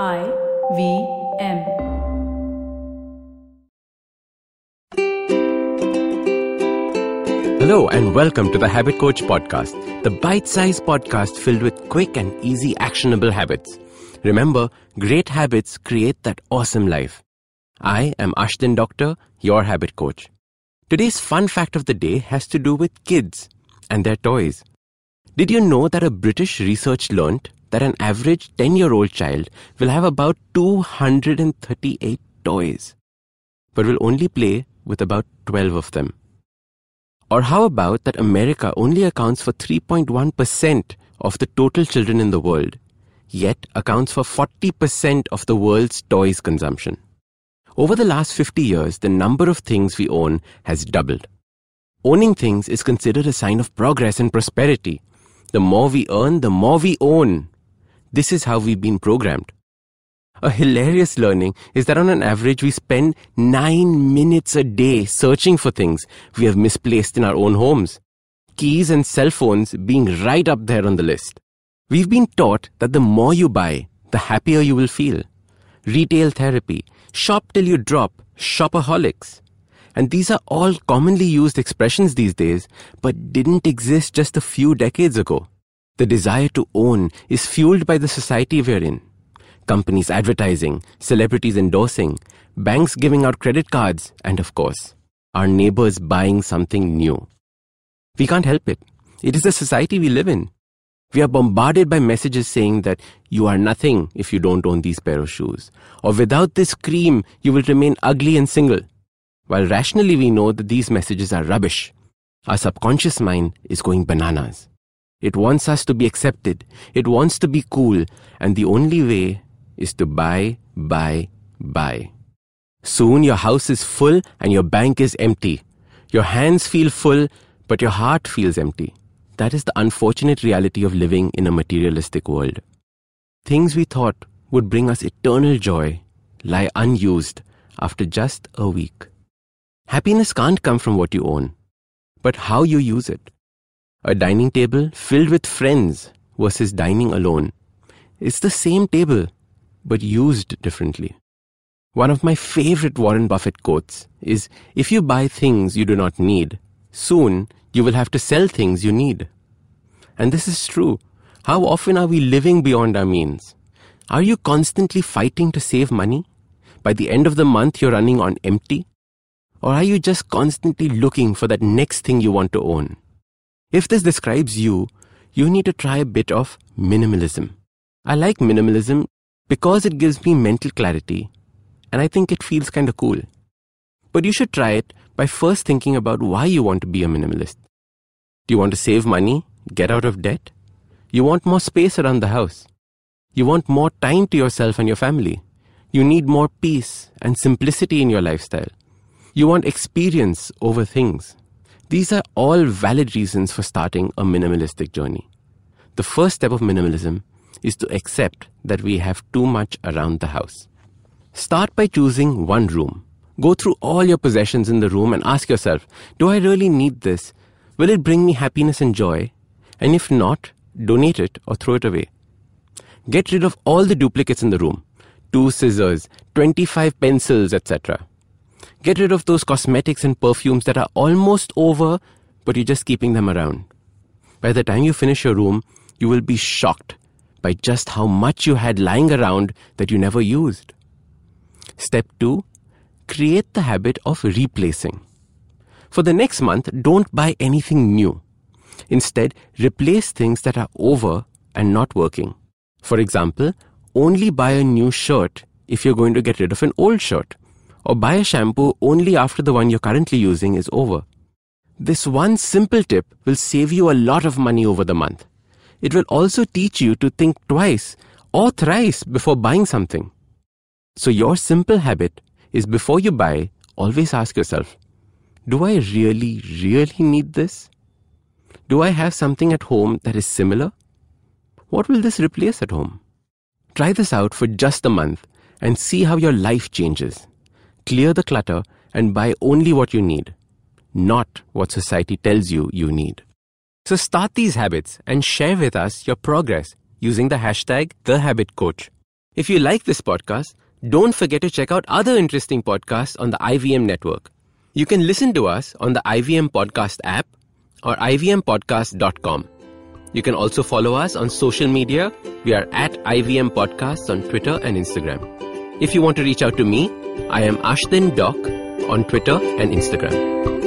I V M. Hello, and welcome to the Habit Coach Podcast, the bite sized podcast filled with quick and easy actionable habits. Remember, great habits create that awesome life. I am Ashdin Doctor, your habit coach. Today's fun fact of the day has to do with kids and their toys. Did you know that a British research learnt that an average 10 year old child will have about 238 toys, but will only play with about 12 of them? Or how about that America only accounts for 3.1% of the total children in the world, yet accounts for 40% of the world's toys consumption? Over the last 50 years, the number of things we own has doubled. Owning things is considered a sign of progress and prosperity. The more we earn, the more we own. This is how we've been programmed. A hilarious learning is that on an average, we spend nine minutes a day searching for things we have misplaced in our own homes. Keys and cell phones being right up there on the list. We've been taught that the more you buy, the happier you will feel. Retail therapy, shop till you drop, shopaholics. And these are all commonly used expressions these days, but didn't exist just a few decades ago. The desire to own is fueled by the society we're in. Companies advertising, celebrities endorsing, banks giving out credit cards, and of course, our neighbors buying something new. We can't help it. It is the society we live in. We are bombarded by messages saying that you are nothing if you don't own these pair of shoes, or without this cream, you will remain ugly and single. While rationally we know that these messages are rubbish, our subconscious mind is going bananas. It wants us to be accepted. It wants to be cool. And the only way is to buy, buy, buy. Soon your house is full and your bank is empty. Your hands feel full, but your heart feels empty. That is the unfortunate reality of living in a materialistic world. Things we thought would bring us eternal joy lie unused after just a week. Happiness can't come from what you own, but how you use it. A dining table filled with friends versus dining alone. It's the same table, but used differently. One of my favorite Warren Buffett quotes is If you buy things you do not need, soon you will have to sell things you need. And this is true. How often are we living beyond our means? Are you constantly fighting to save money? By the end of the month, you're running on empty? Or are you just constantly looking for that next thing you want to own? If this describes you, you need to try a bit of minimalism. I like minimalism because it gives me mental clarity and I think it feels kind of cool. But you should try it by first thinking about why you want to be a minimalist. Do you want to save money, get out of debt? You want more space around the house. You want more time to yourself and your family. You need more peace and simplicity in your lifestyle. You want experience over things. These are all valid reasons for starting a minimalistic journey. The first step of minimalism is to accept that we have too much around the house. Start by choosing one room. Go through all your possessions in the room and ask yourself, do I really need this? Will it bring me happiness and joy? And if not, donate it or throw it away. Get rid of all the duplicates in the room. Two scissors, 25 pencils, etc. Get rid of those cosmetics and perfumes that are almost over, but you're just keeping them around. By the time you finish your room, you will be shocked by just how much you had lying around that you never used. Step 2 Create the habit of replacing. For the next month, don't buy anything new. Instead, replace things that are over and not working. For example, only buy a new shirt if you're going to get rid of an old shirt or buy a shampoo only after the one you're currently using is over. This one simple tip will save you a lot of money over the month. It will also teach you to think twice or thrice before buying something. So, your simple habit is before you buy, always ask yourself Do I really, really need this? Do I have something at home that is similar? What will this replace at home? Try this out for just a month and see how your life changes clear the clutter and buy only what you need, not what society tells you you need. So start these habits and share with us your progress using the hashtag TheHabitCoach. If you like this podcast, don't forget to check out other interesting podcasts on the IVM network. You can listen to us on the IVM Podcast app or ivmpodcast.com. You can also follow us on social media. We are at IVM Podcasts on Twitter and Instagram. If you want to reach out to me, I am Ashdin Doc on Twitter and Instagram.